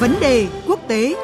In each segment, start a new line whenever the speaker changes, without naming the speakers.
Vấn đề quốc tế.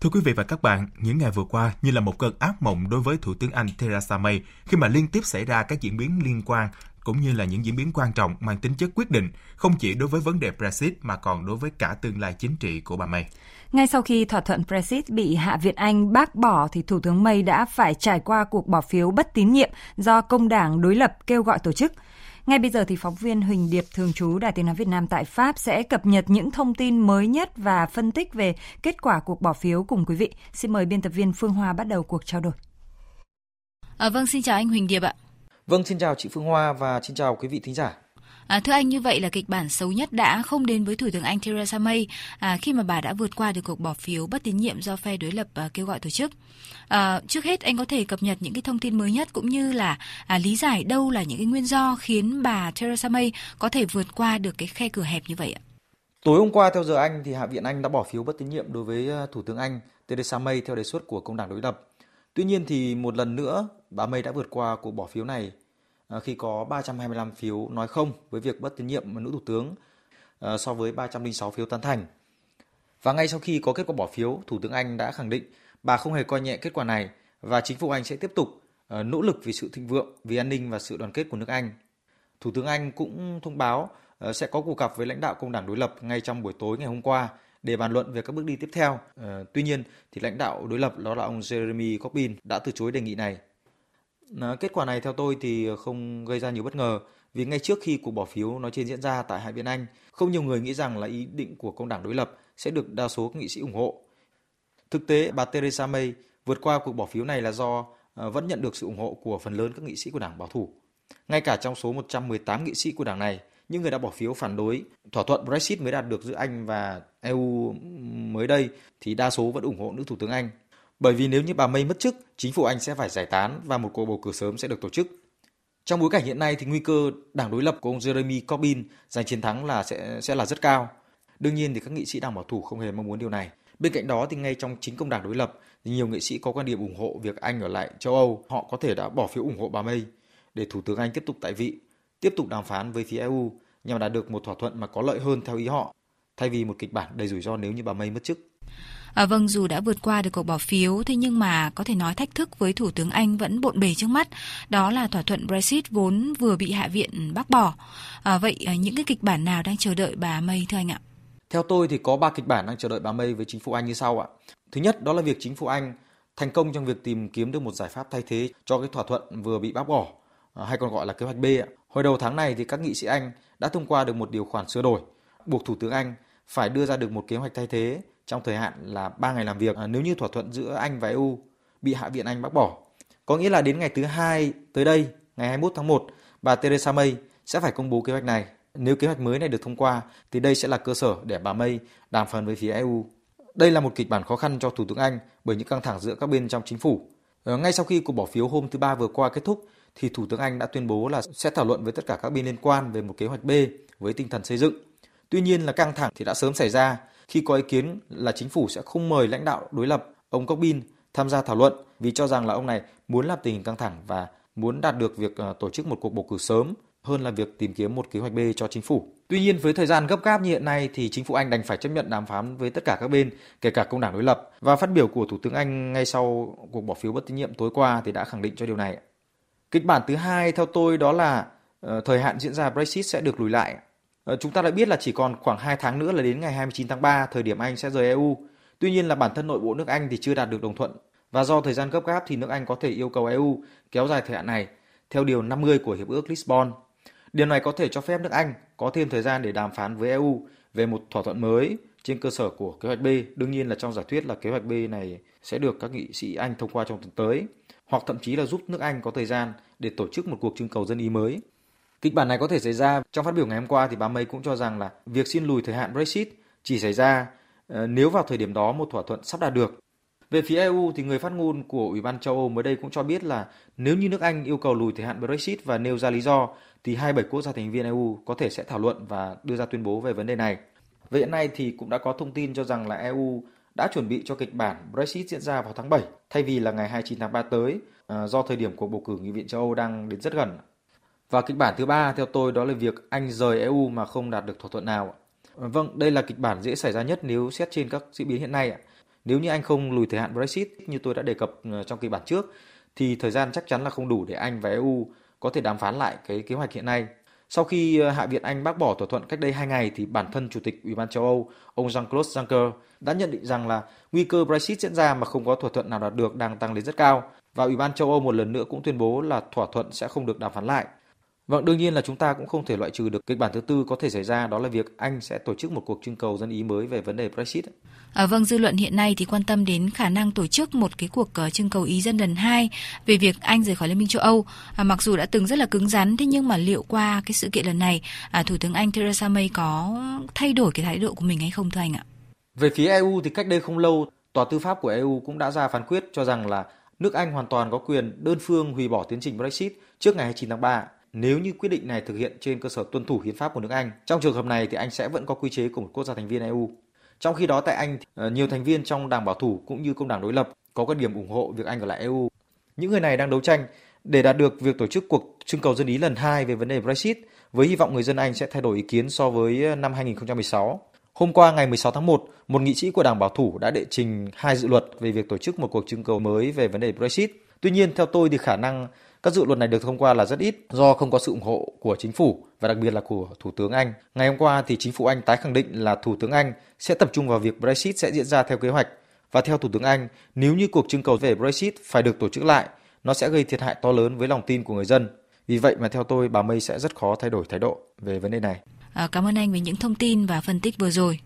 Thưa quý vị và các bạn, những ngày vừa qua như là một cơn ác mộng đối với Thủ tướng Anh Theresa May khi mà liên tiếp xảy ra các diễn biến liên quan cũng như là những diễn biến quan trọng mang tính chất quyết định, không chỉ đối với vấn đề Brexit mà còn đối với cả tương lai chính trị của bà May.
Ngay sau khi thỏa thuận Brexit bị Hạ viện Anh bác bỏ thì Thủ tướng May đã phải trải qua cuộc bỏ phiếu bất tín nhiệm do công đảng đối lập kêu gọi tổ chức. Ngay bây giờ thì phóng viên Huỳnh Điệp thường trú Đài Tiếng nói Việt Nam tại Pháp sẽ cập nhật những thông tin mới nhất và phân tích về kết quả cuộc bỏ phiếu cùng quý vị. Xin mời biên tập viên Phương Hoa bắt đầu cuộc trao đổi.
À, vâng, xin chào anh Huỳnh Điệp ạ.
Vâng, xin chào chị Phương Hoa và xin chào quý vị thính giả.
À, thưa anh, như vậy là kịch bản xấu nhất đã không đến với Thủ tướng Anh Theresa May à, khi mà bà đã vượt qua được cuộc bỏ phiếu bất tín nhiệm do phe đối lập à, kêu gọi tổ chức. À, trước hết, anh có thể cập nhật những cái thông tin mới nhất cũng như là à, lý giải đâu là những cái nguyên do khiến bà Theresa May có thể vượt qua được cái khe cửa hẹp như vậy ạ?
Tối hôm qua theo giờ Anh thì Hạ viện Anh đã bỏ phiếu bất tín nhiệm đối với à, Thủ tướng Anh Theresa May theo đề xuất của công đảng đối lập. Tuy nhiên thì một lần nữa bà May đã vượt qua cuộc bỏ phiếu này à, khi có 325 phiếu nói không với việc bất tín nhiệm nữ thủ tướng à, so với 306 phiếu tán thành. Và ngay sau khi có kết quả bỏ phiếu, Thủ tướng Anh đã khẳng định bà không hề coi nhẹ kết quả này và chính phủ Anh sẽ tiếp tục à, nỗ lực vì sự thịnh vượng, vì an ninh và sự đoàn kết của nước Anh. Thủ tướng Anh cũng thông báo sẽ có cuộc gặp với lãnh đạo công đảng đối lập ngay trong buổi tối ngày hôm qua để bàn luận về các bước đi tiếp theo. Ờ, tuy nhiên, thì lãnh đạo đối lập đó là ông Jeremy Corbyn đã từ chối đề nghị này. Ờ, kết quả này theo tôi thì không gây ra nhiều bất ngờ vì ngay trước khi cuộc bỏ phiếu nói trên diễn ra tại Hạ viện Anh, không nhiều người nghĩ rằng là ý định của công đảng đối lập sẽ được đa số các nghị sĩ ủng hộ. Thực tế, bà Theresa May vượt qua cuộc bỏ phiếu này là do à, vẫn nhận được sự ủng hộ của phần lớn các nghị sĩ của đảng bảo thủ. Ngay cả trong số 118 nghị sĩ của đảng này, những người đã bỏ phiếu phản đối thỏa thuận Brexit mới đạt được giữa Anh và EU mới đây thì đa số vẫn ủng hộ nữ thủ tướng Anh. Bởi vì nếu như bà May mất chức, chính phủ Anh sẽ phải giải tán và một cuộc bầu cử sớm sẽ được tổ chức. Trong bối cảnh hiện nay thì nguy cơ đảng đối lập của ông Jeremy Corbyn giành chiến thắng là sẽ sẽ là rất cao. Đương nhiên thì các nghị sĩ đảng bảo thủ không hề mong muốn điều này. Bên cạnh đó thì ngay trong chính công đảng đối lập thì nhiều nghị sĩ có quan điểm ủng hộ việc Anh ở lại châu Âu, họ có thể đã bỏ phiếu ủng hộ bà May để thủ tướng Anh tiếp tục tại vị, tiếp tục đàm phán với phía EU nhằm đạt được một thỏa thuận mà có lợi hơn theo ý họ, thay vì một kịch bản đầy rủi ro nếu như bà May mất chức.
À, vâng, dù đã vượt qua được cuộc bỏ phiếu, thế nhưng mà có thể nói thách thức với Thủ tướng Anh vẫn bộn bề trước mắt. Đó là thỏa thuận Brexit vốn vừa bị Hạ viện bác bỏ. À, vậy à, những cái kịch bản nào đang chờ đợi bà May thưa anh ạ?
Theo tôi thì có ba kịch bản đang chờ đợi bà May với chính phủ Anh như sau ạ. Thứ nhất đó là việc chính phủ Anh thành công trong việc tìm kiếm được một giải pháp thay thế cho cái thỏa thuận vừa bị bác bỏ à, hay còn gọi là kế hoạch B ạ. Hồi đầu tháng này thì các nghị sĩ Anh đã thông qua được một điều khoản sửa đổi buộc Thủ tướng Anh phải đưa ra được một kế hoạch thay thế trong thời hạn là 3 ngày làm việc à, nếu như thỏa thuận giữa Anh và EU bị Hạ viện Anh bác bỏ. Có nghĩa là đến ngày thứ hai tới đây, ngày 21 tháng 1, bà Theresa May sẽ phải công bố kế hoạch này. Nếu kế hoạch mới này được thông qua thì đây sẽ là cơ sở để bà May đàm phán với phía EU. Đây là một kịch bản khó khăn cho Thủ tướng Anh bởi những căng thẳng giữa các bên trong chính phủ. Ờ, ngay sau khi cuộc bỏ phiếu hôm thứ ba vừa qua kết thúc thì Thủ tướng Anh đã tuyên bố là sẽ thảo luận với tất cả các bên liên quan về một kế hoạch B với tinh thần xây dựng. Tuy nhiên là căng thẳng thì đã sớm xảy ra khi có ý kiến là chính phủ sẽ không mời lãnh đạo đối lập ông Corbyn tham gia thảo luận vì cho rằng là ông này muốn làm tình hình căng thẳng và muốn đạt được việc ờ, tổ chức một cuộc bầu cử sớm hơn là việc tìm kiếm một kế hoạch B cho chính phủ. Tuy nhiên với thời gian gấp gáp như hiện nay thì chính phủ Anh đành phải chấp nhận đàm phán với tất cả các bên, kể cả công đảng đối lập. Và phát biểu của Thủ tướng Anh ngay sau cuộc bỏ phiếu bất tín nhiệm tối qua thì đã khẳng định cho điều này. Kịch bản thứ hai theo tôi đó là uh, thời hạn diễn ra Brexit sẽ được lùi lại. Uh, chúng ta đã biết là chỉ còn khoảng 2 tháng nữa là đến ngày 29 tháng 3, thời điểm Anh sẽ rời EU. Tuy nhiên là bản thân nội bộ nước Anh thì chưa đạt được đồng thuận và do thời gian gấp gáp thì nước Anh có thể yêu cầu EU kéo dài thời hạn này theo điều 50 của Hiệp ước Lisbon. Điều này có thể cho phép nước Anh có thêm thời gian để đàm phán với EU về một thỏa thuận mới trên cơ sở của kế hoạch B. Đương nhiên là trong giả thuyết là kế hoạch B này sẽ được các nghị sĩ Anh thông qua trong tuần tới, hoặc thậm chí là giúp nước Anh có thời gian để tổ chức một cuộc trưng cầu dân ý mới. Kịch bản này có thể xảy ra. Trong phát biểu ngày hôm qua thì bà May cũng cho rằng là việc xin lùi thời hạn Brexit chỉ xảy ra ờ, nếu vào thời điểm đó một thỏa thuận sắp đạt được. Về phía EU thì người phát ngôn của Ủy ban châu Âu mới đây cũng cho biết là nếu như nước Anh yêu cầu lùi thời hạn Brexit và nêu ra lý do, thì 27 quốc gia thành viên EU có thể sẽ thảo luận và đưa ra tuyên bố về vấn đề này. Vậy hiện nay thì cũng đã có thông tin cho rằng là EU đã chuẩn bị cho kịch bản Brexit diễn ra vào tháng 7 thay vì là ngày 29 tháng 3 tới ờ, do thời điểm cuộc bầu cử nghị viện châu Âu đang đến rất gần. Và kịch bản thứ ba theo tôi đó là việc Anh rời EU mà không đạt được thỏa thuận nào. Ờ, vâng, đây là kịch bản dễ xảy ra nhất nếu xét trên các diễn biến hiện nay. Nếu như Anh không lùi thời hạn Brexit như tôi đã đề cập ờ, trong kịch bản trước, thì thời gian chắc chắn là không đủ để Anh và EU có thể đàm phán lại cái kế hoạch hiện nay. Sau khi ờ, Hạ viện Anh bác bỏ thỏa thuận cách đây 2 ngày thì bản thân Chủ tịch Ủy ban châu Âu, ông Jean-Claude Juncker đã nhận định rằng là nguy cơ Brexit diễn ra mà không có thỏa thuận nào đạt được đang tăng lên rất cao và Ủy ban châu Âu một lần nữa cũng tuyên bố là thỏa thuận sẽ không được đàm phán lại. Vâng, đương nhiên là chúng ta cũng không thể loại trừ được kịch bản thứ tư có thể xảy ra đó là việc Anh sẽ tổ chức một cuộc trưng cầu dân ý mới về vấn đề Brexit.
À, vâng, dư luận hiện nay thì quan tâm đến khả năng tổ chức một cái cuộc uh, trưng cầu ý dân lần hai về việc Anh rời khỏi Liên minh châu Âu. À, mặc dù đã từng rất là cứng rắn, thế nhưng mà liệu qua cái sự kiện lần này, à, Thủ tướng Anh Theresa May có thay đổi cái thái độ của mình hay không thưa anh ạ?
Về phía EU thì cách đây không lâu, Tòa Tư pháp của EU cũng đã ra phán quyết cho rằng là nước Anh hoàn toàn có quyền đơn phương hủy bỏ tiến trình Brexit trước ngày 29 tháng 3 nếu như quyết định này thực hiện trên cơ sở tuân thủ hiến pháp của nước Anh. Trong trường hợp này thì Anh sẽ vẫn có quy chế của một quốc gia thành viên EU. Trong khi đó tại Anh, ờ, nhiều thành viên trong đảng bảo thủ cũng như công đảng đối lập có các điểm ủng hộ việc Anh ở lại EU. Những người này đang đấu tranh để đạt được việc tổ chức cuộc trưng cầu dân ý lần hai về vấn đề Brexit với hy vọng người dân Anh sẽ thay đổi ý kiến so với ờ, năm 2016. Hôm qua ngày 16 tháng 1, một nghị sĩ của Đảng Bảo thủ đã đệ trình hai dự luật về việc tổ chức một cuộc trưng cầu mới về vấn đề Brexit. Tuy nhiên, theo tôi thì khả năng các dự luật này được thông qua là rất ít do không có sự ủng hộ của chính phủ và đặc biệt là của Thủ tướng Anh. Ngày hôm qua thì chính phủ Anh tái khẳng định là Thủ tướng Anh sẽ tập trung vào việc Brexit sẽ diễn ra theo kế hoạch. Và theo Thủ tướng Anh, nếu như cuộc trưng cầu về Brexit phải được tổ chức lại, nó sẽ gây thiệt hại to lớn với lòng tin của người dân. Vì vậy mà theo tôi, bà May sẽ rất khó thay đổi thái độ về vấn đề này.
À, cảm ơn anh về những thông tin và phân tích vừa rồi.